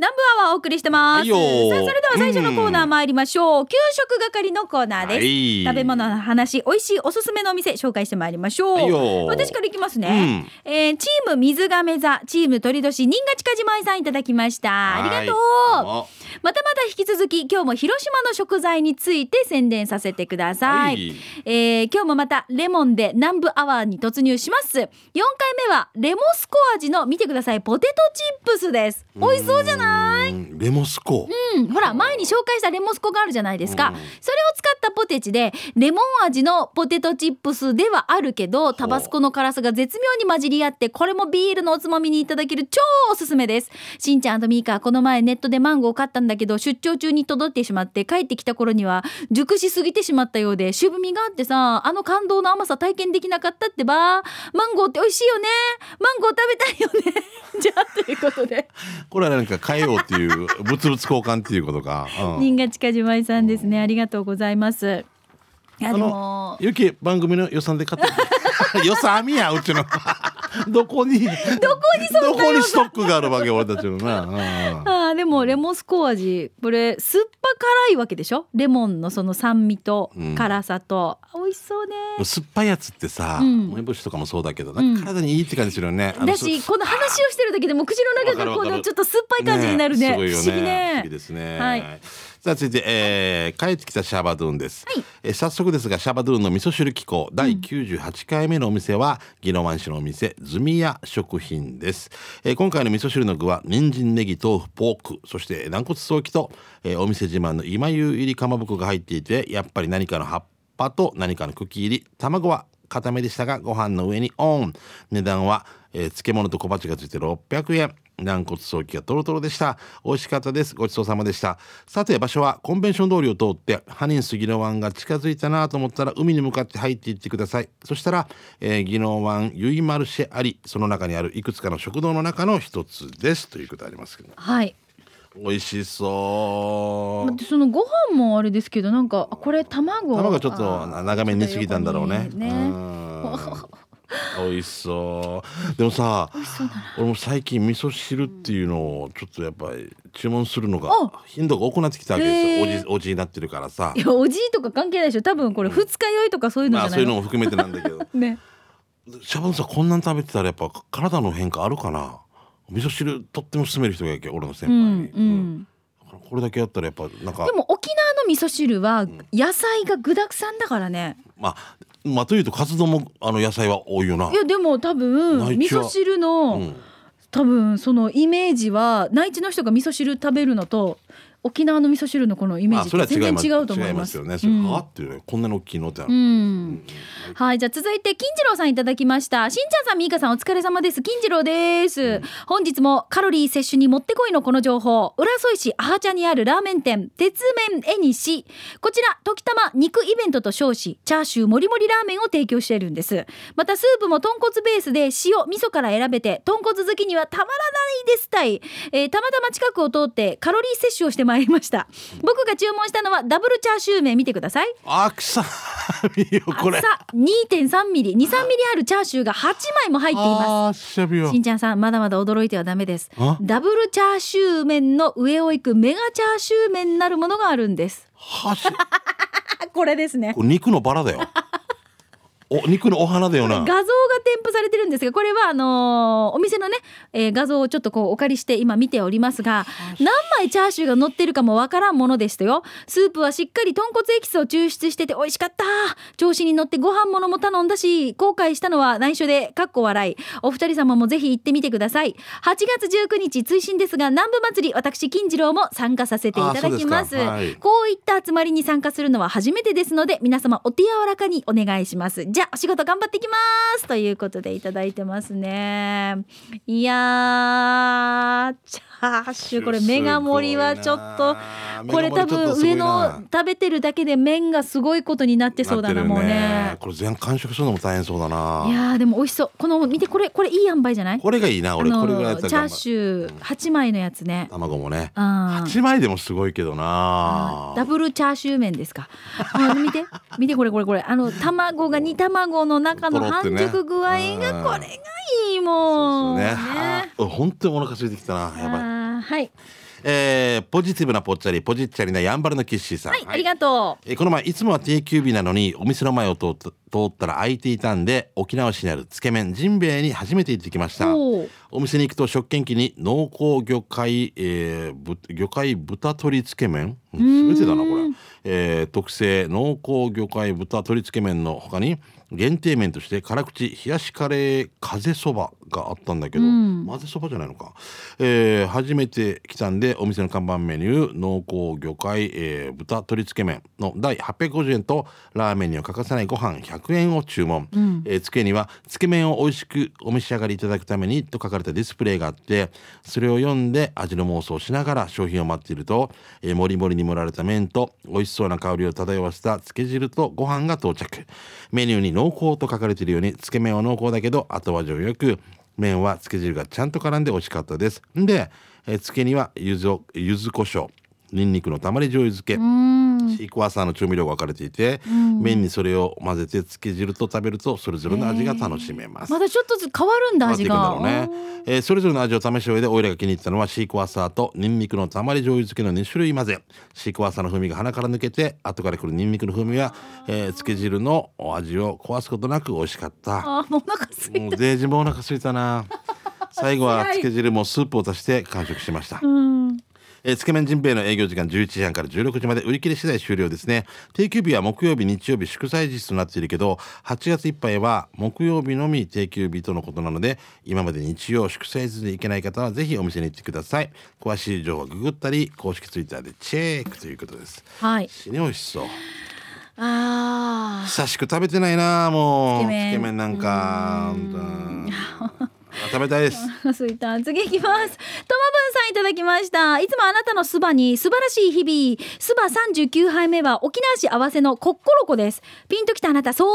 南部アワーお送りしてます、さあそれでは最初のコーナー参りましょう、給食係のコーナーです、はい。食べ物の話美味しいおすすめのお店紹介してまいりましょう、私からいきますね、えーチーム水亀座チーム鳥年新賀近島井さんいただきました。ありがとう。はまたまた引き続き今日も広島の食材について宣伝させてください、はい。えー今日もまたレモンで南部アワーに突入します。4回目はレモスコ味の見てください。ポテトチップスです。美味しそうじゃない？うんレモスコ。うん、ほら前に紹介したレモスコがあるじゃないですか、うん。それを使ったポテチでレモン味のポテトチップスではあるけどタバスコの辛さが絶妙に混じり合ってこれもビールのおつまみにいただける超おすすめです。しんちゃんとミーカーこの前ネットでマンゴーを買ったんだけど出張中に届いてしまって帰ってきた頃には熟しすぎてしまったようで渋みがあってさあの感動の甘さ体験できなかったってばマンゴーって美味しいよね。マンゴー食べたいよね。じゃあということで。これはなんか変えようっていう物々交換っていうことか、うん、新賀近島井さんですね。ありがとうございます。いやあでものゆき番組の予算で買って。予算網やうちの。どこにどこにどこにストックがあるわけ俺たちのな、うんでもレモンスコー味これ酸っぱ辛いわけでしょ？レモンのその酸味とうん。辛さと、美味しそうね。酸っぱいやつってさ、うん。梅干しとかもそうだけどなんか体にいいって感じするよね、だしこの話をしてるだけでも口の中がこのちょっと酸っぱい感じになるね。ね。不思議ね。不思議ですね。はいさあ続いて、えー帰ってきたシャバドゥンです、はい。えー早速ですがシャバドゥンの味噌汁機構第98回目のお店は宜野湾市のお店ズミヤ食品です、えー今回の味噌汁の具は人参ネギ豆腐ポークそして軟骨早期と、えーお店自慢の今湯入りかまぼこが入っていてやっぱり何かの葉っぱと何かの茎入り卵は固めでしたがご飯の上にオン。値段は、えー漬物と小鉢がついて600円軟骨早期がトロトロでした。美味しかったです。ごちそうさまでした。さて場所はコンベンション通りを通ってハニンス宜野湾が近づいたなと思ったら海に向かって入っていってください。そしたら、えー、宜野湾ユイマルシェありその中にあるいくつかの食堂の中の一つです。ということありますけど。はい。美味しそう。でそのご飯もあれですけどなんかあこれ卵。卵がちょっと長めに煮すぎたんだろうね。ね。うん 美味しそう。でもさ俺も最近味噌汁っていうのをちょっとやっぱり注文するのがあ頻度が多くなってきたわけですよ。おじおじになってるからさ。いやおじいとか関係ないでしょ。多分これ二日酔いとかそういうのまあじゃないの、そういうのも含めてなんだけど。ね。シャバンさんこんなん食べてたらやっぱ体の変化あるかな？味噌汁とっても勧める人がいる俺の先輩に、うんうん。これだけやったらやっぱなんかでも沖縄の味噌汁は野菜が具沢山だからね、まあまあというとカツ丼もあの野菜は多いよな。いやでも多分味内地は。噌汁の、うん。多分そのイメージは内地の人が味噌汁食べるのと沖縄の味噌汁のこのイメージっては違います。全然違うと思います。違いますよね。うん。はっていうねこんなに大きいのってある。うん。はいじゃあ続いて金次郎さんいただきました。しんちゃんさんみーかさんお疲れ様です。金次郎です、本日もカロリー摂取にもってこいのこの情報。浦添市アハチャにあるラーメン店鉄麺えにしこちら時たま肉イベントと称しチャーシューもりもりラーメンを提供しているんです。またスープも豚骨ベースで塩味噌から選べて豚骨好きにはたまらないですたい、えーたまたま近くを通ってカロリー摂取をしてまいりました僕が注文したのはダブルチャーシュー麺見てくださいあくさみよこれ。厚さ2.3ミリ23ミリあるチャーシューが8枚も入っていまあーしゃべよすし。んちゃんさんまだまだ驚いてはダメですあ？ダブルチャーシュー麺の上を行くメガチャーシュー麺なるものがあるんですはし。あ これですね肉のバラだよ。お肉のお花だよな。画像が添付されてるんですがこれはあのーお店のね、えー画像をちょっとこうお借りして今見ておりますが何枚チャーシューが乗ってるかもわからんものでしたよ。スープはしっかり豚骨エキスを抽出してて美味しかった。調子に乗ってご飯ものも頼んだし後悔したのは内緒でかっこ笑い。お二人様もぜひ行ってみてください。8月19日追伸ですが南部祭り私金次郎も参加させていただきます。はい。こういった集まりに参加するのは初めてですので皆様お手柔らかにお願いします。じじゃあお仕事頑張ってきます。ということでいただいてますね。いやーチャーシューこれメガ盛りはちょっとこれ多分上の食べてるだけで麺がすごいことになってそうだなもうねこれ全完食するのも大変そうだな。いやーでも美味しそうこの見てこれこれいい塩梅じゃない？これがいいな俺これぐらいチャーシュー8枚のやつね卵もね。うん八枚でもすごいけどな。ダブルチャーシュー麺ですか？あ見て、見てこれこれこれ、あの卵が煮卵の中の半熟具合がうんこれがいいもん。ね。あ本当にお腹空いてきたな。やばい。はい。えー、ポジティブなぽっちゃりポジッチャリなやんばるのキッシーさん、はい、ありがとえーこの前いつもは定休日なのにお店の前を通った通ったら空いていたんで沖縄市にあるつけ麺ジンベエに初めて行ってきました。お店に行くと食券機に濃厚魚介、えーぶ魚介豚鶏つけ麺？うん。全てだなこれ、えー特製濃厚魚介豚鶏つけ麺の他に限定麺として辛口冷やしカレー風そばがあったんだけど、混ぜそばじゃないのか、えー初めて来たんでお店の看板メニュー濃厚魚介、えー豚鶏つけ麺の第850円とラーメンには欠かせないご飯100円を注文、えーつけにはつけ麺を美味しくお召し上がりいただくためにと書かれたディスプレイがあってそれを読んで味の妄想をしながら商品を待っていると、えー、もりもりに盛られた麺と美味しそうな香りを漂わせたつけ汁とご飯が到着。メニューに濃厚と書かれているようにつけ麺は濃厚だけど後味をよく麺はつけ汁がちゃんと絡んで美味しかったです。んで、えーつけには柚子を柚子胡椒。ニンニクのたまり醤油漬け。シークワーサーの調味料が分かれていて、麺にそれを混ぜてつけ汁と食べるとそれぞれの味が楽しめます。まだちょっとずつ変わるんだ味が。ね、えーそれぞれの味を試した上でオイラが気に入ったのはシークワーサーとニンニクのたまり醤油漬けの2種類混ぜ。シークワーサーの風味が鼻から抜けて後から来るニンニクの風味は、えー漬け汁の味を壊すことなく美味しかった。あーもうお腹すいもうデージもお腹空いたな。最後は漬け汁もスープを足して完食しました、えーつけ麺ジンベエの営業時間11時半から16時まで売り切れ次第終了ですね。定休日は木曜日日曜日祝祭日となっているけど8月いっぱいは木曜日のみ定休日とのことなので今まで日曜祝祭日で行けない方はぜひお店に行ってください。詳しい情報はググったり公式ツイッターでチェックということです。はい。死に美味しそう。あ久しく食べてないなもう。つけ麺。なんかうん。あ食べたいです。ーすいた次いきます。ともぶんさんいただきました。いつもあなたのそばに素晴らしい日々。そば39杯目は沖縄市合わせのコッコロコです。ピンときたあなたそう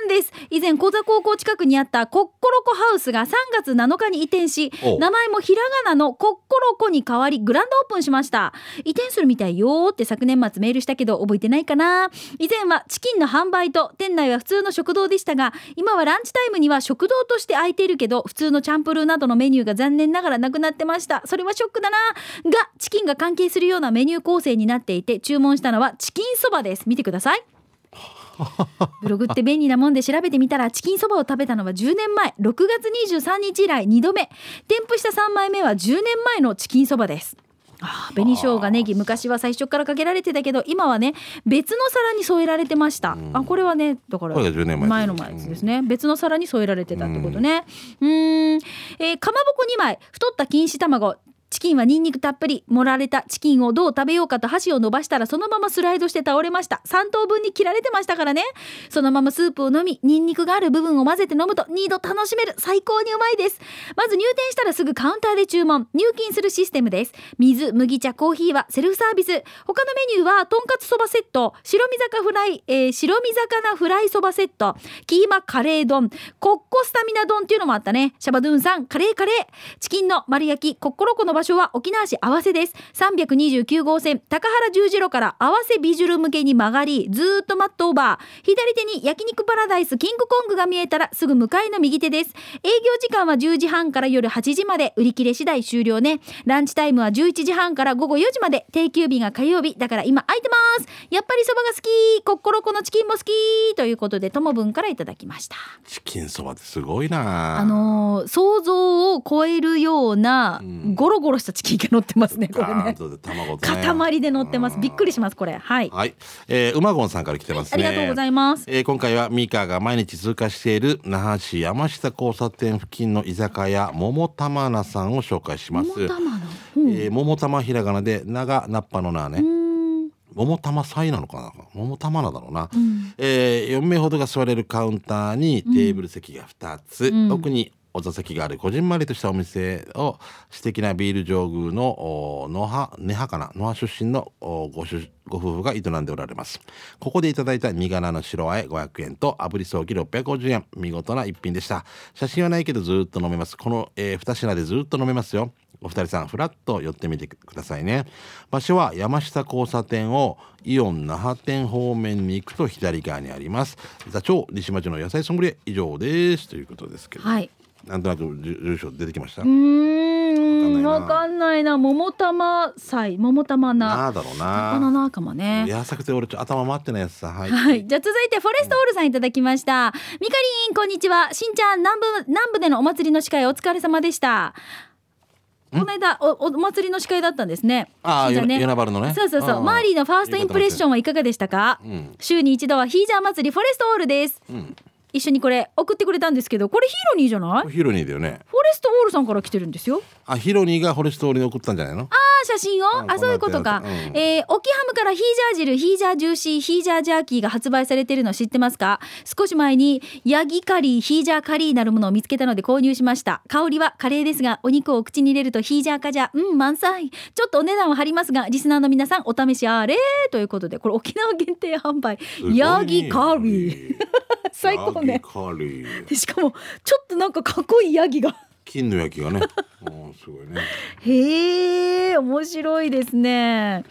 なんです。以前高座高校近くにあったコッコロコハウスが3月7日に移転しお名前もひらがなのコッコロコに変わりグランドオープンしました。移転するみたいよーって昨年末メールしたけど覚えてないかな。以前はチキンの販売と店内は普通の食堂でしたが今はランチタイムには食堂として空いているけど普通のチャンプルーなどのメニューが残念ながらなくなってました。それはショックだな。がチキンが関係するようなメニュー構成になっていて注文したのはチキンそばです。見てください。ブログって便利なもんで調べてみたらチキンそばを食べたのは10年前。6月23日以来2度目。添付した3枚目は10年前のチキンそばですあー紅生姜ネギ昔は最初からかけられてたけど今はね別の皿に添えられてました、あこれはねだからこれが10年前前の前ですね、別の皿に添えられてたってことね。うーん、えーかまぼこ2枚。太った錦糸卵チキンはニンニクたっぷり盛られたチキンをどう食べようかと箸を伸ばしたらそのままスライドして倒れました。3等分に切られてましたからね。そのままスープを飲みニンニクがある部分を混ぜて飲むと2度楽しめる。最高にうまいです。まず入店したらすぐカウンターで注文。入金するシステムです。水麦茶コーヒーはセルフサービス。他のメニューはとんかつそばセット。白身魚フライ、えー白身魚フライそばセット。キーマカレー丼。コッコスタミナ丼っていうのもあったね。シャバドゥンさんカレーカレー。チキンの丸焼きコッコロコの場所は沖縄市合わせです。329号線高原十字路から合わせビジュル向けに曲がりずーっとマットオーバー。左手に焼肉パラダイスキングコングが見えたらすぐ向かいの右手です。営業時間は10時半から夜8時まで。売り切れ次第終了ね。ランチタイムは11時半から午後4時まで。定休日が火曜日。だから今空いてます。やっぱりそばが好き。コッコロコのチキンも好き。ということでともぶんからいただきました。チキンそばってすごいな。あのー想像を超えるようなん。ゴロゴロしたチキンが乗ってますねこれね。ね。塊で乗ってます。びっくりしますこれ。はい。はい、えー、うまごんさんから来てますね、ありがとうございます。えー今回はミカが毎日通過している那覇市山下交差点付近の居酒屋桃玉菜さんを紹介します。桃玉のえー桃玉ひらがなで長菜っぱの名ね、桃玉菜なのかな？桃玉菜だろうな、ん。えー4名ほどが座れるカウンターにテーブル席が2つ、うん。奥にお座席があるこじんまりとしたお店を素敵なビール上宮の野葉根葉かな野葉出身のごご夫婦が営んでおられます。ここでいただいた身柄の白あえ500円と炙りソーキ650円。見事な一品でした。写真はないけどずっと飲めます。この、え2品でずっと飲めますよ。お二人さんフラッと寄ってみてくださいね。場所は山下交差点をイオン那覇店方面に行くと左側にあります。座長西町の野菜ソムリエ以上です。ということですけど、はい。なんとなく住住所出てきました、うーん。うんわかんないな。桃玉祭桃玉ななあだろうこのななかもね。やさくて俺ちょ頭回ってないやつさ。はい、はい、じゃあ続いてフォレストオールさんいただきました。みかりんこんにちは。しんちゃん南部南部でのお祭りの司会お疲れ様でした。この間おおお祭りの司会だったんですね。ああしんちゃん与那原のね。そうそうそう。ん。マーリーのファーストインプレッションはいかがでしたか？うん。週に一度はヒージャー祭りフォレストオールです。うん一緒にこれ送ってくれたんですけど、これヒロニーじゃない？フォレヒロニーだよね。ストオールさんから来てるんですよ。あヒロニーがフォレストオールに送ったんじゃないの？あ写真を？うんあそういうことか、うん。えー、オキハムからヒージャー汁ヒージャージューシーヒージャージャーキーが発売されているの知ってますか？少し前にヤギカリーヒージャーカリーなるものを見つけたので購入しました。香りはカレーですがお肉をお口に入れるとヒージャーカジャうん満載。ちょっとお値段は張りますがリスナーの皆さんお試しあれということでこれ沖縄限定販売。ヤギカリー。最高ね。ヤギカリーでしかもちょっとなんかかっこいいヤギが。金の焼きがね。うんすごいね。へえ面白いですね。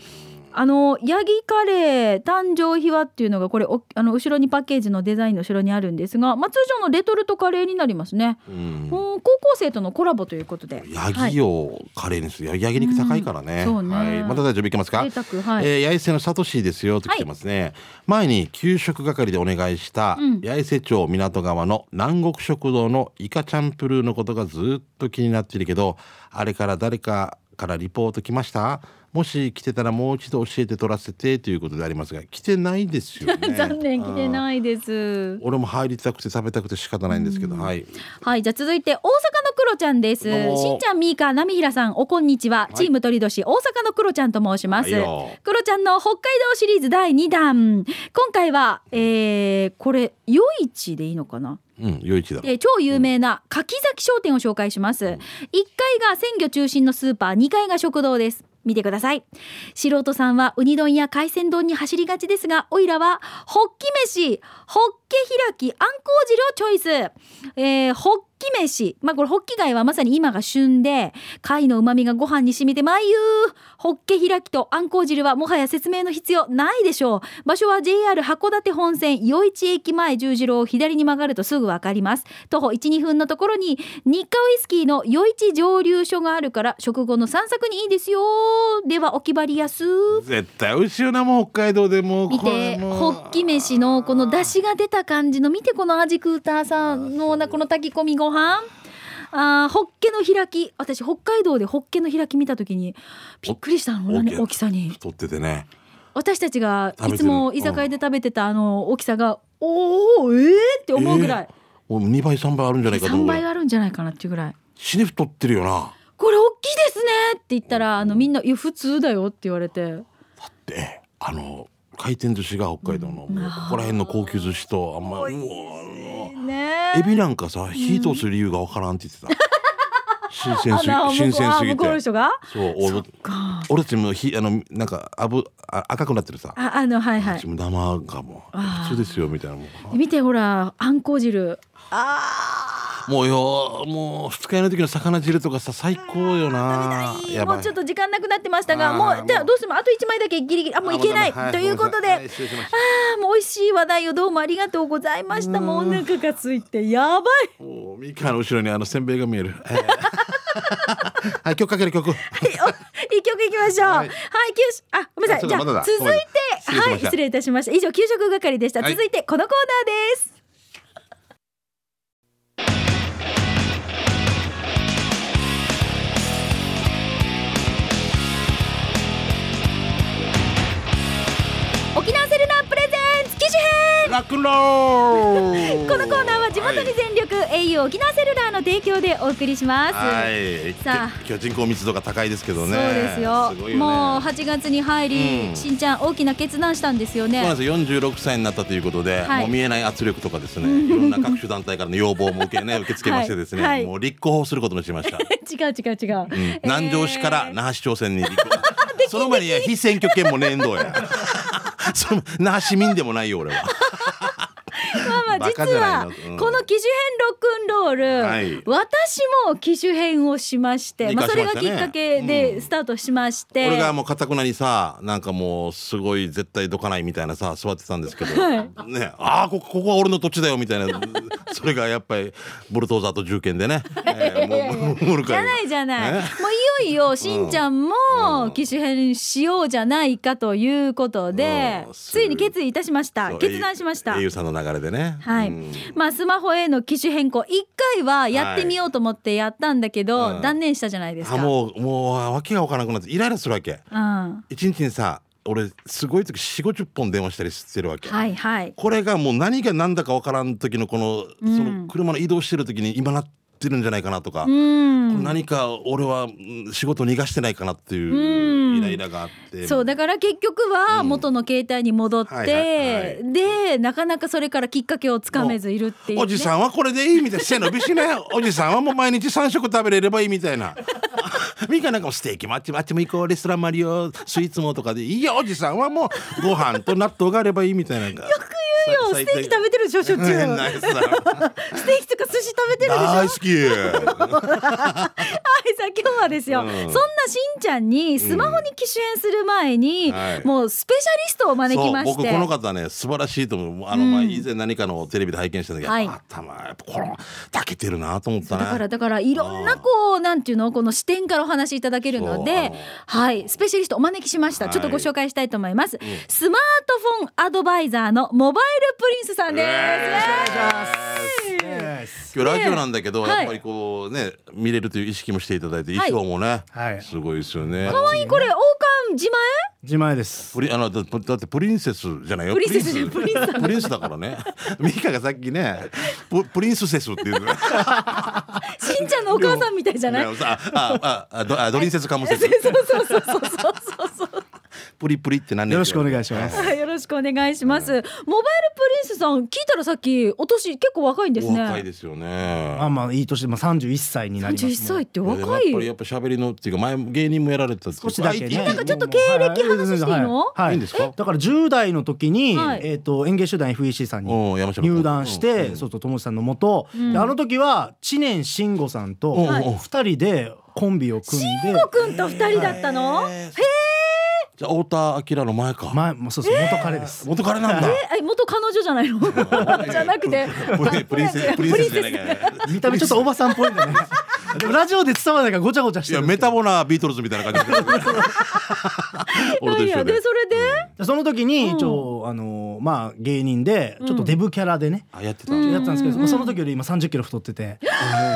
あのヤギカレー誕生秘話っていうのがこれおあの後ろにパッケージのデザインの後ろにあるんですが、まあ、通常のレトルトカレーになりますね、うん。うん、高校生とのコラボということで。ヤはいギをカレーにする。ヤギ肉高いからね、うん。ね。はい、また大丈夫いけますか。はい、えー、八重瀬のサトシですよと来てますね、前に給食係でお願いしたうん。八重瀬町港川の南国食堂のイカチャンプルーのことがずっと気になっているけどあれから誰かからリポート来ました？もし来てたらもう一度教えて取らせてということでありますが来てないですよね。残念来ていないです。俺も入りたくて食べたくて仕方ないんですけど、はい。はいじゃあ続いて大阪のクロちゃんです。しんちゃんみーかなみひらさんおこんにちは、い。チーム鳥年大阪のクロちゃんと申します、はいよ。クロちゃんの北海道シリーズ第2弾。今回は、えー、これ夜市でいいのかな？うん余一だえー超有名な柿崎商店を紹介します、1階が鮮魚中心のスーパー2階が食堂です見てください。素人さんはウニ丼や海鮮丼に走りがちですがおいらはホッキ飯ホッケ開きあんこう汁をチョイス、えー、ホッキ飯。まあこれホッキ貝はまさに今が旬で貝の旨味がご飯に染みてまいゆうホッケ開きとあんこう汁はもはや説明の必要ないでしょう。場所は JR 函館本線余市駅前十字路を左に曲がるとすぐわかります。徒歩12分のところに日課ウイスキーの余市蒸留所があるから食後の散策にいいですよ。ではお決まりやす。絶対美味しいよなもう北海道でもう見てホッキ飯のこの出汁が出た感じの見てこの味クーターさんのなこの炊き込みご飯あーホッケの開き。私北海道でホッケの開き見た時にびっくりしたのね大きさに。太っててね。私たちがいつも居酒屋で食べてたあの大きさがおおえー？って思うぐらい、もう2倍3倍あるんじゃないかと。思3うぐらい倍あるんじゃないかなっていうぐらい。死に太ってるよな。これ大きいですねって言ったらあのみんな「いや普通だよ」って言われて。であの回転寿司が北海道の、ここら辺の高級寿司とあんまうわねエビなんかさ火通す理由がわからんって言ってた、新鮮すぎあ新鮮すぎて。そう俺か。俺たちも火あのなんかあぶあ赤くなってるさ。ああのはいはい。生がも普通ですよみたいな見てほらあんこう汁。あもうよもう二日酔いの時の魚汁とかさ最高よな。ーやばい。もうちょっと時間なくなってましたがもうじゃどうしてもあと一枚だけギリギリあもういけないあもうダメということで、はいしました。あーもう美味しい話題をどうもありがとうございました。もうお腹がついてやばい。もうミカの後ろにあのせんべいが見える。えー。はい、曲かける曲。はいお一曲いきましょう。は、はいい。給食あ、ごめんなさい。じゃあ続いてはい失礼いたしました。以上給食係でした。はい。続いてこのコーナーです。ラックンロ。このコーナーは地元に全力、au 沖縄セルラーの提供でお送りします。はい。さあ。今日人口密度が高いですけどね。そうですよ。ね。もう8月に入り、うん。しんちゃん大きな決断したんですよね。そうなんですよ。46歳になったということで、はい。もう見えない圧力とかですね。いろんな各種団体からの要望も受け,、ね、受け付けましてですね、はい。はいもう立候補することにしました、違う違う違う、うん、南城市から那覇市長選に立候補その前に非選挙権もねえんどや。その那覇市民でもないよ俺は実はこの機種編ロックンロロール、はい。私も機種変をしまして、まあ、それがきっかけうん。でスタートしまして、俺がもうかたくなにさなんかもうすごい絶対どかないみたいなさ座ってたんですけど、はい。ねああここは俺の土地だよみたいな。それがやっぱりボルトーザーと重剣でね、えーもうじゃないじゃない、え？もういよいよしんちゃんも機種変しようじゃないかということで、うん。ついに決意いたしました。決断しました。英雄さんの流れでね。はい、うん。まあスマホへの機種変更一回はやってみようと思ってやったんだけど、うん断念したじゃないですか。あもうもうわけが分からなくなってイライラするわけうん、一日にさ俺すごい時4 5 0本電話したりしてるわけ、はいはい。これがもう何が何だか分からん時のこの,、うんその車の移動してる時に今なってるんじゃないかなとか、うん。何か俺はうん仕事逃がしてないかなっていううん。イライラがあって、そうだから結局は元の携帯に戻って、でなかなかそれからきっかけをつかめずいるっていう、ね、おじさんはこれでいいみたいな。背伸びしない おじさんはもう毎日3食食べれればいいみたいな。みかなんかもステーキもあっちもあっちも行こう。レストランもあるよ。スイーツもとかでいいよ。おじさんはもうご飯と納豆があればいいみたいな。よくよステーキ食べてるでしょしょっちゅう。ステーキとか寿司食べてるでしょ。大好き。はいさあ今日はですよ、うん。そんなしんちゃんにスマホに機種変する前に、はい。もうスペシャリストを招きまして。僕この方ね素晴らしいと思う。あの、まあ以前何かのテレビで拝見した時、はい。頭やっぱこのたけてるなと思ったねだからだからいろんなこうなんていうのこの視点からお話しいただけるのでのはいスペシャリストお招きしました、はい。ちょっとご紹介したいと思います、スマートフォンアドバイザーのモバイルプリンスさんです、え今日ラジオなんだけど、ねやっぱりこうね見れるという意識もしていただいて衣装もね、はい。すごいですよね。可愛いこれ王冠自前？自前です。プリあのだだってプリンセスじゃないよ？プリンセスじゃんプリンス。プリンスだからね。ミカがさっきねププリンスセスっていうね。しんちゃんのお母さんみたいじゃない？ねああああドあドリンセスカムセス。そうそうそうそうそうプリプリって何よろしくお願いします。はい。よろしくお願いします。モバイルプリンスさん聞いたらさっきお年結構若いんですおね。若いですよね。まあまあいい年でまあ31歳になります31歳って若い。やっぱりやっぱ喋りのっていうか前芸人もやられてた少しだけなんかちょっと経歴話していいの？はい。はいいいんですか？だから10代の時に、はい。えっ、と演芸集団 FEC さんに入団して、うんそうそう友達さんのもと、あの時は知念慎吾さんと二人でコンビを組んで、コくんと二人だったの？へーじゃあ太田明の前か。前もうそうそう元彼です。元彼なんだ。え、え元彼女じゃないの？じゃなくて、プリプリンセス プリンセスじゃないか見た目ちょっとおばさんっぽいんだね。でもラジオで伝わらないからごちゃごちゃしいやてるんですけどメタボなビートルズみたいな感じ俺といや一緒で。でそれで、でその時にうん。一応、あのまあ芸人でちょっとデブキャラでね、あやってたうん。やってたんですけど、まあその時より今30キロ太ってて、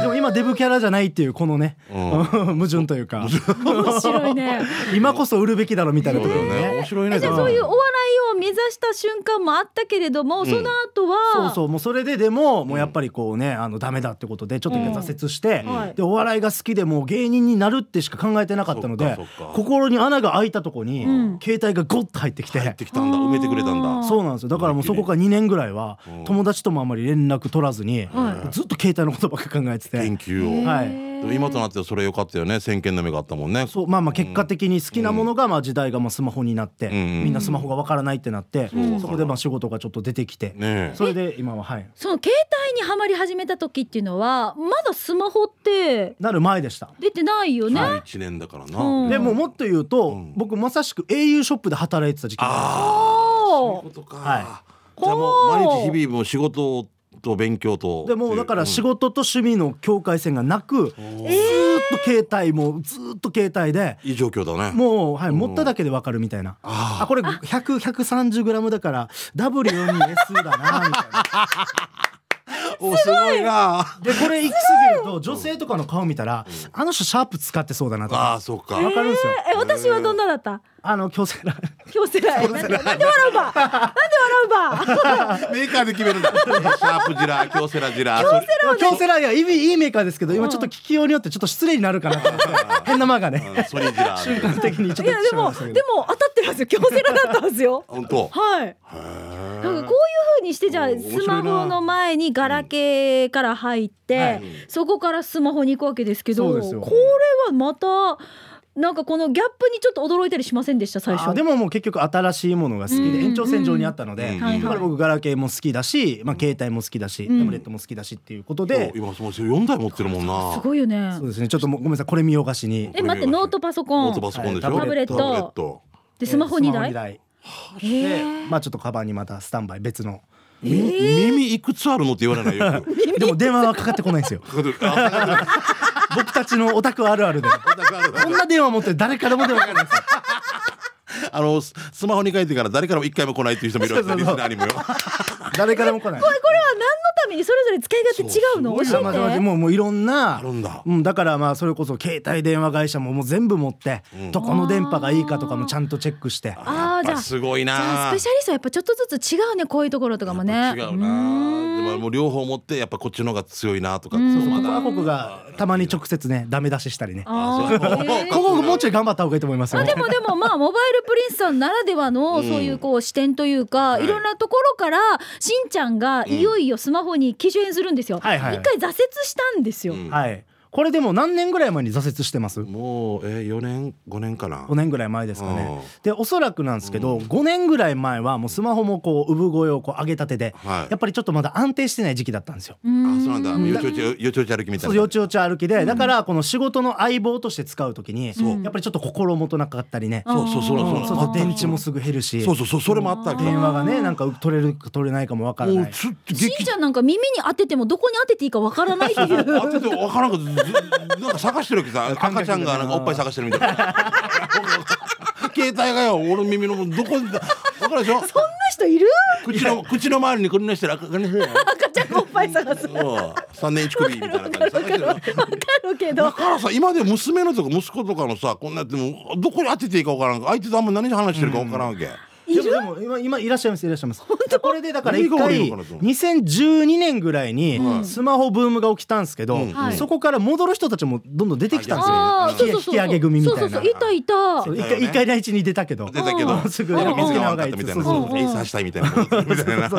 でも今デブキャラじゃないっていうこのね、うん。矛盾というか。面白いね。今こそ売るべきだろみたいなところね。面ね。白いねじゃあ。そういうお笑いを目指した瞬間もあったけれども、ん。その後は、そうそうもうそれででももうやっぱりこうねあのダメだってことでちょっと挫折して、うん。はい。でお笑いが好きでもう芸人になるってしか考えてなかったので心に穴が開いたとこに、うん。携帯がゴッと入ってきて。入ってきたんだ。埋めてくれたんだ。そうなんですよ。だからもうそこから2年ぐらいはうん。友達ともあんまり連絡取らずに、はずっと携帯のことばっか考えてて。研究をはい今となってはそれ良かったよね。先見の目があったもんね。そうまあまあ結果的に好きなものがまあ時代がまあスマホになって、んみんなスマホがわからないってなって、んそこでまあ仕事がちょっと出てきて、ねえ。それで今ははい。その携帯にはまり始めた時っていうのはまだスマホってなる前でした。出てないよね？1年だからな、うん。でももっと言うと、うん。僕まさしく au ショップで働いてた時期ああそういうことか、はじゃあもう毎日日々もう仕事と勉強と。でもう。だから仕事、事と趣味の境界線がなく、ずーっと携帯もずーっと携帯でいい状況だね。もう、はい、持っただけでわかるみたいな。ああこれ100130グラムだから W4 に S だなみたいな。おすごいな。でこれ行き過ぎると女性とかの顔見たら、あの人シャープ使ってそうだなとか。ああそうか、わかるんですよ。え私はどんなだった？あの強制ラ強制ラなんで笑うば？なんで笑うば？メーカーで決めるんだ。シャープジラ京セラジラ京セ強制ラい。やいいいいメーカーですけど今ちょっと聞きようによってちょっと失礼になるかな。変な間がね。ソニージラ瞬間的にちょっと言っていやでもでも当たってるんですよ。強制ラだったんですよ。本当？はい。へなんかこういうえ風にしてじゃあスマホの前にガラケーから入って、はい。そこからスマホに行くわけですけど、これはまたなんかこのギャップにちょっと驚いたりしませんでした最初？あでももう結局新しいものが好きうん。で延長線上にあったので、うん。だから僕ガラケーも好きだし、まあ、携帯も好きだし、んタブレットも好きだしっていうことそうで、今その4台持ってるもんなすごいよね。そうですね。ちょっとごめんなさいこれ見よがしに。え待ってノートパソコン。ノートパソコンでしょ？はい。タブレット。タブレットでスマホ2ス台。マへでーまあちょっとカバンにまたスタンバイ別の。み耳いくつあるのって言われないよく。でも電話はかかってこないんですよ。あ僕たちのオタクあるあるで。こんな電話持って誰からも電話かかるんです？よ あのススマホに書いてから誰からも一回も来ないっていう人もいるわけそうそうそう。リスナーにもよ。誰からも来ない。これこれは何のためにそれぞれ使い勝手違うのそう教えて。もうもういろんなあるんだ。うん、だからまあそれこそ携帯電話会社ももう全部持って、うん。どこの電波がいいかとかもちゃんとチェックして。あー。じゃあすごいな。スペシャリストはやっぱちょっとずつ違うねこういうところとかもね。違うな。でももう両方持ってやっぱこっちの方が強いなとか。うん。そうまだココアコクがたまに直接ねダメ出ししたりね。あそうここもうちょい頑張った方がいいと思いますよ。あでもでもまあ モバイルプリンスさんならではのうん。そういうこう視点というか、はい。い、ろんなところからしんちゃんがいよいよスマホに機種変するんですよ。はいはい一回挫折したんですよ。うんはいこれでも何年ぐらい前に挫折してます？もうえー、4年5年かな。5年ぐらい前ですかね。うん。でおそらくなんですけど、5年ぐらい前はもうスマホもこう産声をこう上げたてで、はい。やっぱりちょっとまだ安定してない時期だったんですよ。あそうなんだ。ん。よちよちよちよち歩きみたいうな。そよちよち歩きで、だからこの仕事の相棒として使うときに、そう。やっぱりちょっと心もとなかったりね、そうそうそううんそうそう電池もそすぐ減るし。そうそうそうそれもあったわけ電話がねなんか取れるか取れないかもわからない。しんちゃんなんか耳に当ててもどこに当てていいかわからないっていう。当てて分からんかったず なんか探してるわけさ赤ちゃんがなんかおっぱい探してるみたいな。携帯がよ俺の耳のどこにだ分かるでしょ？そんな人いる？口の口の周りにこんなしてる赤ちゃんしてる赤ちゃんがおっぱい探す。三年一首みたいな感じ。で探してるわかる。けど。だ。からさ今で娘のとか息子とかのさこんなやってもどこに当てていいか分からん。相手とあんま何話してるか分からんわけ、いるでも今今いらっしゃいますいらっしゃいます。これでだから一回のかなと2012年ぐらいにうんスマホブームが起きたんですけど、うんはい。そこから戻る人たちもどんどん出てきたんですよ。ああ、引き上げ組みたいな。そうそうそう、いたいた。一回一回第一に出たけど。出たけど。う んすぐ水がが悪かったみたいなそうそうそう。エイサーしたいみたいな。そう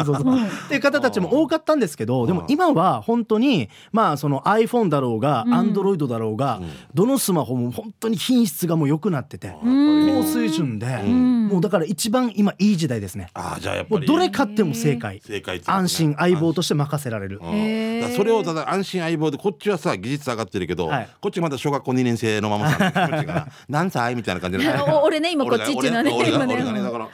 そうそう。っていう方たちも多かったんですけどでも今は本当にまあその iPhone だろうがうん。Android だろうがどのスマホも本当に品質がもう良くなっててん。高水準でん。もうだから一番今いい時代ですね。ああじゃあやっぱり。どれ買っても正解。正解ね。安心相棒として任せられる。それをただ安心相棒でこっちはさ技術上がってるけど、はい。こっちまだ小学校2年生のままさ何歳 みたいな感じで お俺ね今こっちっていうのはね。俺がねだから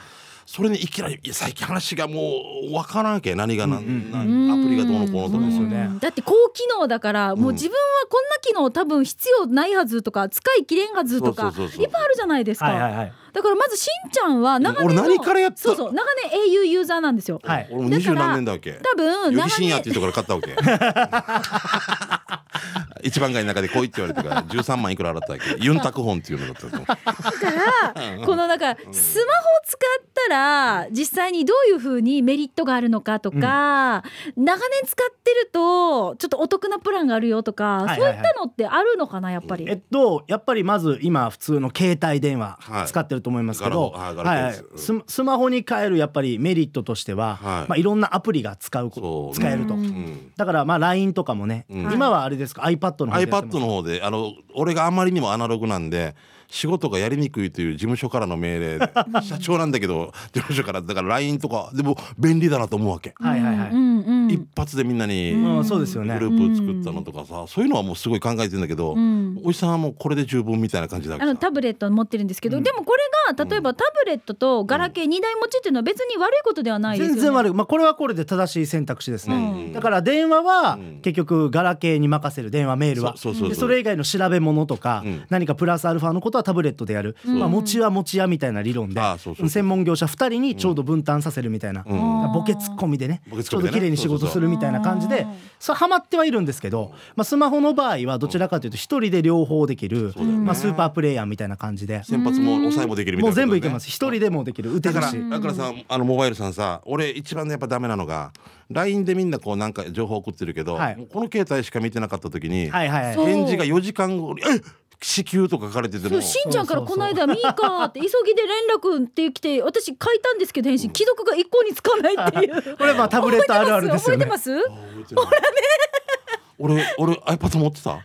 それにいきなりいや最近話がもうわからんけ何がなん、なうん。アプリがどうのこうのとかですよね。うん。だって高機能だからもう自分はこんな機能多分必要ないはずとか使い切れんはずとかいっぱいあるじゃないですか、はいはいはい。だからまずしんちゃんは長年の俺何からやったそうそう長年 au ユーザーなんですよ、はい。俺も二十何年だわけ？多分長予備深夜って年いうところ買ったわけ 一番街の中で来いって言われてから13万いくら払ったわけユンタクホンっていうのだったと思う。だからこのなんかスマホを使ったら実際にどういうふうにメリットがあるのかとか、長年使ってるとちょっとお得なプランがあるよとか、はいはいはい。そういったのってあるのかなやっぱり？えっとやっぱりまず今普通の携帯電話はい。使ってると思いますけど、はいガラケーですススマホに変えるやっぱりメリットとしては、はい。まあいろんなアプリが使う使えると。うん。うん。だからまあ LINE とかもね、うん。今はあれですか iPad iPad の方で iPad の方であの俺があまりにもアナログなんで仕事がやりにくいという事務所からの命令。で 社長なんだけど事務所から。だから LINE とかでも便利だなと思うわけ、はいはいはい、うんうん一発でみんなにうんそうですよね。グループ作ったのとかさ、そういうのはもうすごい考えてるんだけど、うん。おじさんはもうこれで十分みたいな感じだけどあのタブレット持ってるんですけど、でもこれが例えばタブレットとガラケー2台持ちっていうのは別に悪いことではないですよね。全然悪い、まあ、これはこれで正しい選択肢ですね、うん。だから電話はうん。結局ガラケーに任せる。電話メールは。そうそうそうそう。でそれ以外の調べ物とか、うん。何かプラスアルファのことはタブレットでやる、うん。まあ、持ちは持ち屋みたいな理論で専門業者2人にちょうど分担させるみたいな、うん。ボケツッコミでねちょうど綺麗に仕事するみたいな感じでそうそうそうそれハマってはいるんですけど、まあ、スマホの場合はどちらかというと一人で両方できる、まあ、スーパープレイヤーみたいな感じで。先発も抑えもできるみたいな、もう全部いけます。一人でもできる。打てだからるし。だからさあのモバイルさんさ俺一番やっぱダメなのが LINE でみんなこうなんか情報送ってるけど、この携帯しか見てなかった時に、はいはいはい。そう。返事が4時間後に「え支給」とか書かれてても。しんちゃんからこの間「ミーカー」って急ぎで連絡って来て私書いたんですけど返信既読が一向につかないっていう。これまあタブレットあるあるですよね。覚えてます？あ覚えてない 俺俺 iPad 持ってた？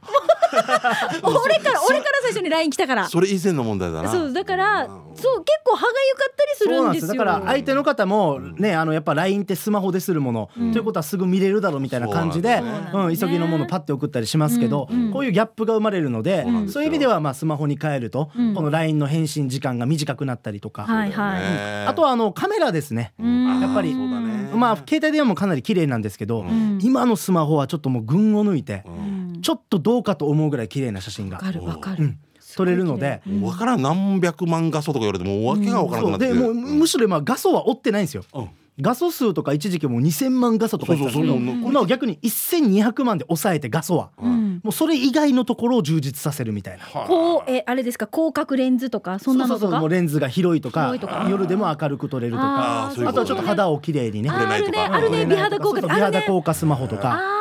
俺から俺から最初に LINE 来たから。それ以前の問題だな。そうだからそう結構歯がゆかったりするんでよ。なんです。すだから相手の方もねあのやっぱ LINE ってスマホでするもの、ということはすぐ見れるだろうみたいな感じでそうなんだね。うん、急ぎのものパッて送ったりしますけど、うんうん。こういうギャップが生まれるので、そうなんそういう意味ではまあスマホに変えると、うん。この LINE の返信時間が短くなったりとか、はいはい、ね。あとはあのカメラですね、うん。やっぱりそうだねまあ携帯電話もかなり綺麗なんですけど、ん。今のスマホはちょっともう群を抜いて、うん。ちょっとどうかと思うぐらい綺麗な写真が。わかるわかる、うん。撮れるので。もう分からん何百万画素とか言われてもう訳が分からなくなってう。でもうむしろ今画素は追ってないんですよ。うん画素数とか一時期もう2000万画素とか言ってたんですけど今は逆に1200万で抑えて画素は、うん。もうそれ以外のところを充実させるみたいな。こうえあれですか？広角レンズとかそんなのとか？そうそうそうもうレンズが広いとか広いとか。夜でも明るく撮れるとかあとはちょっと肌をきれいにねああるね触れないとかあるね美肌効果美肌効果スマホとか。あ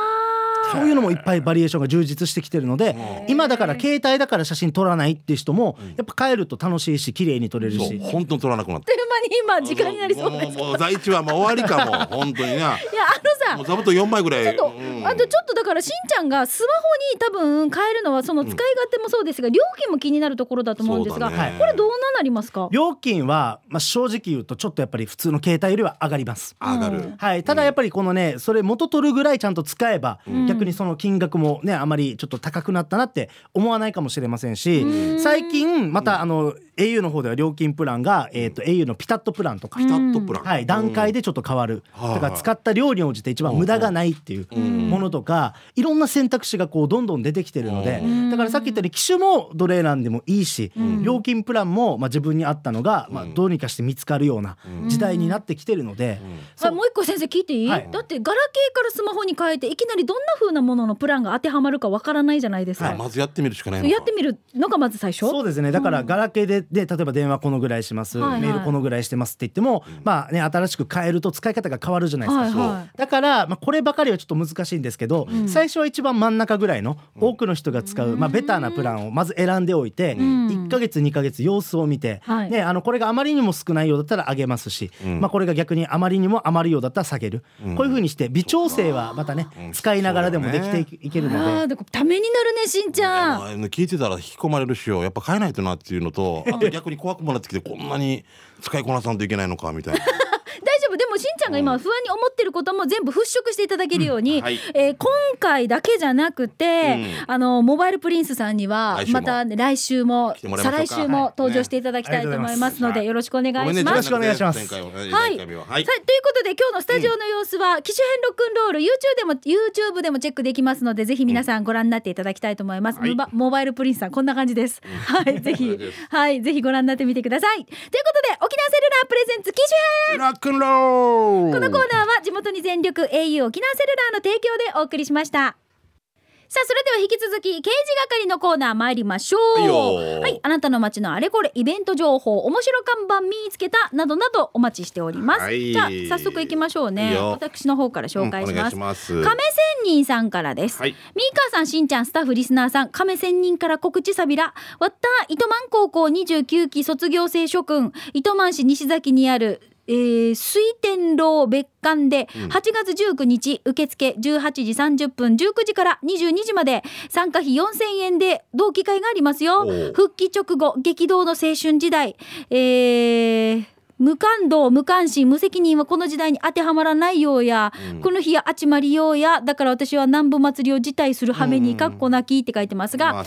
そういうのもいっぱいバリエーションが充実してきてるので今だから携帯だから写真撮らないっていう人もやっぱ帰ると楽しいし綺麗に撮れるし。本当に取らなくなっーあっという間に今時間になりそうです。ももう第一話もう終わりかも本当にないやあのさもう座布団4枚ぐらいちょっと、うんあとちょっとだからしんちゃんがスマホに多分変えるのはその使い勝手もそうですが、料金も気になるところだと思うんですが、これどうなりますか料金は、まあ、正直言うとちょっとやっぱり普通の携帯よりは上がります。上がるうんはい、ただやっぱりこのねそれ元取るぐらいちゃんと使えば、逆にその金額もねあまりちょっと高くなったなって思わないかもしれませんし最近またあの au の方では料金プランが、えー、と au のピタッとプランとか、ピタッとプラン。はい、段階でちょっと変わる、はいだから使った量に応じて一番無駄がないっていうものとか、いろんな選択肢がこうどんどん出てきてるので、だからさっき言ったように機種もどれ選んでもいいし、料金プランもまあ自分に合ったのが、まあ、どうにかして見つかるような時代になってきてるので、はい、もう一個先生聞いていい、はい。だってガラケーからスマホに変えていきなりどんな風なもののプランが当てはまるかわからないじゃないですか、まずやってみるしかないのか。やってみるのがまず最初。そうですね。だからガラケーでで例えば電話このぐらいします、はいはい。メールこのぐらいしてますって言っても、まあね新しく変えると使い方が変わるじゃないですか。はいはい。だから、まあ、こればかりはちょっと難しいんですけど、最初は一番真ん中ぐらいの多くの人が使う、まあ、ベターなプランをまず選んでおいて、1ヶ月2ヶ月様子を見て、はい。ね、あのこれがあまりにも少ないようだったら上げますし、まあ、これが逆にあまりにも余るようだったら下げる、こういうふうにして微調整はまたね、使いながらでもできていいけるので。ためになるねしんちゃん。まあ聞いてたら引き込まれるしよやっぱ変えないとなっていうのとあと逆に怖くもなってきてこんなに使いこなさんといけないのかみたいなゃんが今不安に思ってることも全部払拭していただけるように、うん。はい。えー今回だけじゃなくて、うん。あのモバイルプリンスさんにはまたね来週も再来週もはい。登場していただきたいと思いますので、はい。よろしくお願いします。よろしくお願いします。前回ははい、は。はい。ということで今日のスタジオの様子は、機種編ロックンロール YouTube でも YouTube でもチェックできますのでぜひ皆さんご覧になっていただきたいと思います、はい。モバイルプリンスさんこんな感じです、はい。ぜひはい。ぜひご覧になってみてください。ということで沖縄セルラープレゼンツ機種編。ロックンロールこのコーナーは地元に全力 au 沖縄セルラーの提供でお送りしました。さあそれでは引き続き刑事係のコーナー参りましょう。はいあなたの街のあれこれイベント情報面白看板見つけたなどなどお待ちしております、はい。じゃあ早速行きましょうね。私の方から紹介します、します。亀仙人さんからです、はい。ミーカーさんしんちゃんスタッフリスナーさん亀仙人から告知さびらわった糸満高校29期卒業生諸君。糸満市西崎にあるえー、水天楼別館で8月19日受付18時30分19時から22時まで参加費4000円で同期会がありますよ。復帰直後激動の青春時代。えー無感動無関心無責任はこの時代に当てはまらないようや、この日やあちまりようや。だから私は南部祭りを辞退する羽目にかっこなきって書いてますが、はい、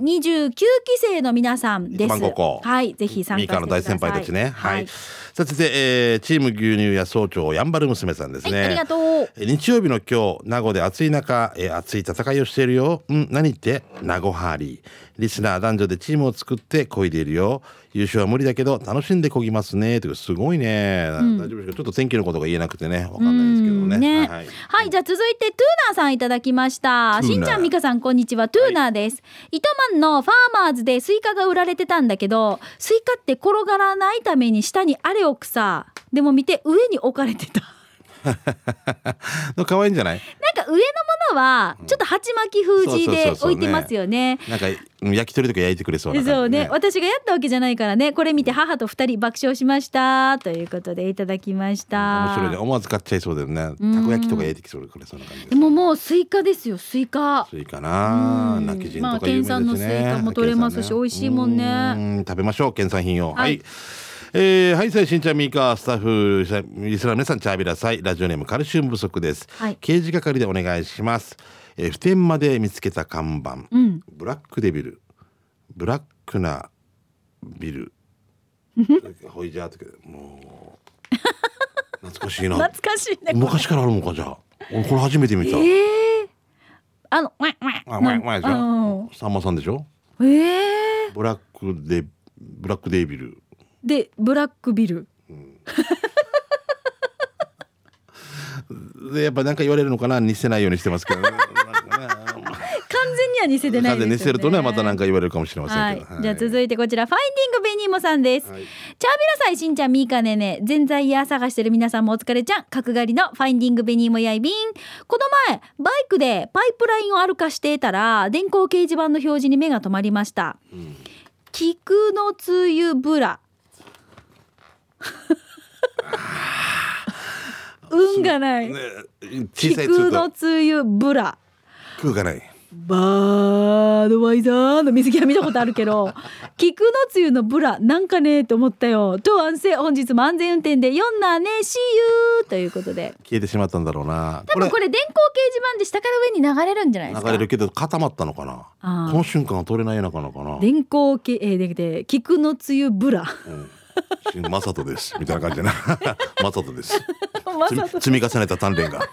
29期生の皆さんです。はい、ぜひ参加ミしてください。カの大先輩たちね。はい、はい、さあ続いて、えーチーム牛乳屋総長やんばる娘さんですね、はいありがとう。えー日曜日の今日名護で暑い中、えー熱い戦いをしているよ。ん何って名護ハーリーリスナー男女でチームを作って漕いでいるよ。優勝は無理だけど楽しんで漕ぎますね。というすごいね、大丈夫ですかちょっと天気のことが言えなくてね。わかんないですけどね。うんね。はいははいい、じゃあ続いてトゥーナーさんいただきました。しんちゃん、みかさん、こんにちは。トゥーナーです。糸満のファーマーズでスイカが売られてたんだけど、スイカって転がらないために下にあれをくさ。でも見て、上に置かれてた。可愛いんじゃない？なんか上のものはちょっと鉢巻き封じで置いてますよね。なんかうん焼き鳥とか焼いてくれそうな感じ、そうね。私がやったわけじゃないからね。これ見て母と二人爆笑しましたということでいただきました。面白いね。思わず買っちゃいそうだよね。たこ焼きとか焼いてきそうくれそうな感じでももうスイカですよ。スイカ。スイカな。うん。今帰仁まあとか有名ですね、県産のスイカも取れますし県産美味しいもんね。うん。食べましょう県産品を。ははいい、えー、はいさいしんちゃんみーかスタッフリスナーの皆さんチャービラさいラジオネームカルシウム不足です、はい。掲示係でお願いします、えー、普天間で見つけた看板、うん。ブラックデビル。ブラックなビル。ほいじゃーとかもう懐かしいな。懐かしいね昔からあるのかじゃあ。俺これ初めて見た、ええあのわわあ前前でしうん。ょさんまさんでしょ？ええブラックでブラックデイビルでブラックビル。でやっぱなんか言われるのかな？似せないようにしてますけどね。完全には似せてないですよね。似せるとねまたなんか言われるかもしれませはいんけど、じゃあ続いてこちらファインディングベニーモさんです、はい。チャービラサイしんちゃんみーかねね全在や探してる皆さんもお疲れちゃん。角刈りのファインディングベニーモやいびん。この前バイクでパイプラインを歩かしていたら電光掲示板の表示に目が止まりました、菊のつゆブラ運がない、ね小さい菊のつうとつゆブラ。空がないバードワイザーの水着は見たことあるけど 菊のつゆのブラなんかねと思ったよ。と安静本日も安全運転で読んだね See you ということで。消えてしまったんだろうな。多分これ電光掲示板で下から上に流れるんじゃないですか？流れるけど固まったのかな？この瞬間は取れないのかなかな？電光掲えーでで菊のつゆブラ。うんマサトですみたいな感じでな。マサトです。ま積み重ねた鍛錬が。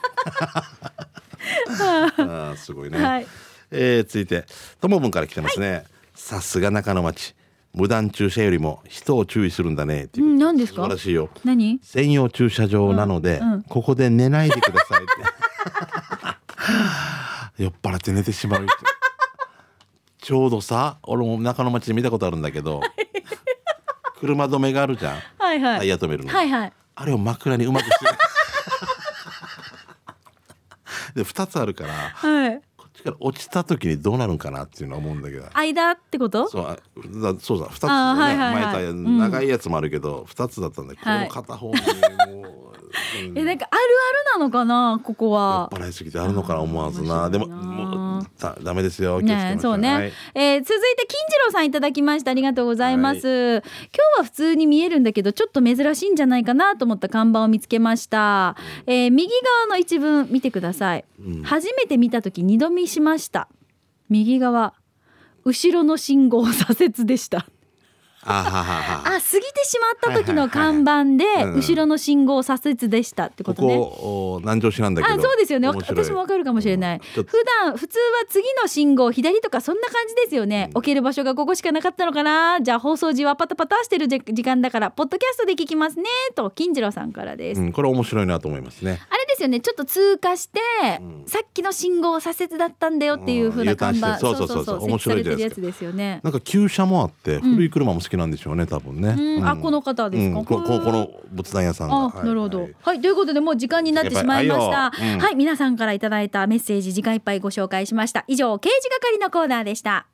あーすごいね、はい。えー続いてともぶんから来てますね、さすが中の町。無断駐車よりも人を注意するんだね。っていうう、ん何です素晴からしいよ。何？専用駐車場なので、うんうん。ここで寝ないでくださいって。酔っ払って寝てしまう人ちょうどさ俺も中の町で見たことあるんだけど車止めがあるじゃん。はいはい。タイヤ止めるの、はいはい。あれを枕にうまくして で2つあるからはい。こっちから落ちた時にどうなるんかなっていうのは思うんだけど。間ってこと？そうあだそうだ2つだあーね、はいはいはい。前タイヤうん長いやつもあるけど、2つだったんだけど、はい。この片方にもう、うん。えなんかあるあるなのかなここ酔っは払いすぎてあるのかな思わずな。でももうだダメですよ。気をつけましょね、そうね、はい。えー続いて金次郎さんいただきました。ありがとうございます、今日は普通に見えるんだけどちょっと珍しいんじゃないかなと思った看板を見つけました、えー右側の一文見てください、うん。初めて見た時二度見しました。右側後ろの信号左折でしたあ過ぎてしまった時の看板で後ろの信号左折でしたってこことね。こお南城市なんだあそうですよね。私もわかるかもしれない、普段普通は次の信号左とかそんな感じですよね、置ける場所がここしかなかったのかな？じゃあ放送時はパタパタしてるじ時間だからポッドキャストで聞きますね。と金次郎さんからです、うん、これ面白いなと思いますね。あれですよね。ちょっと通過して、うん。さっきの信号左折だったんだよっていう風な看板、うん。してそうそうそう。設置されてるやつですよね。なんか旧車もあって古い車も好きなんでしょうね多分ね、うん。あこの方ですか、うん。こここの仏壇屋さんが。あ、はい。なるほど、ははいい、ということでもう時間になってしまいました。はい、皆さんからいただいたメッセージ時間いっぱいご紹介しました。以上、刑事係のコーナーでした。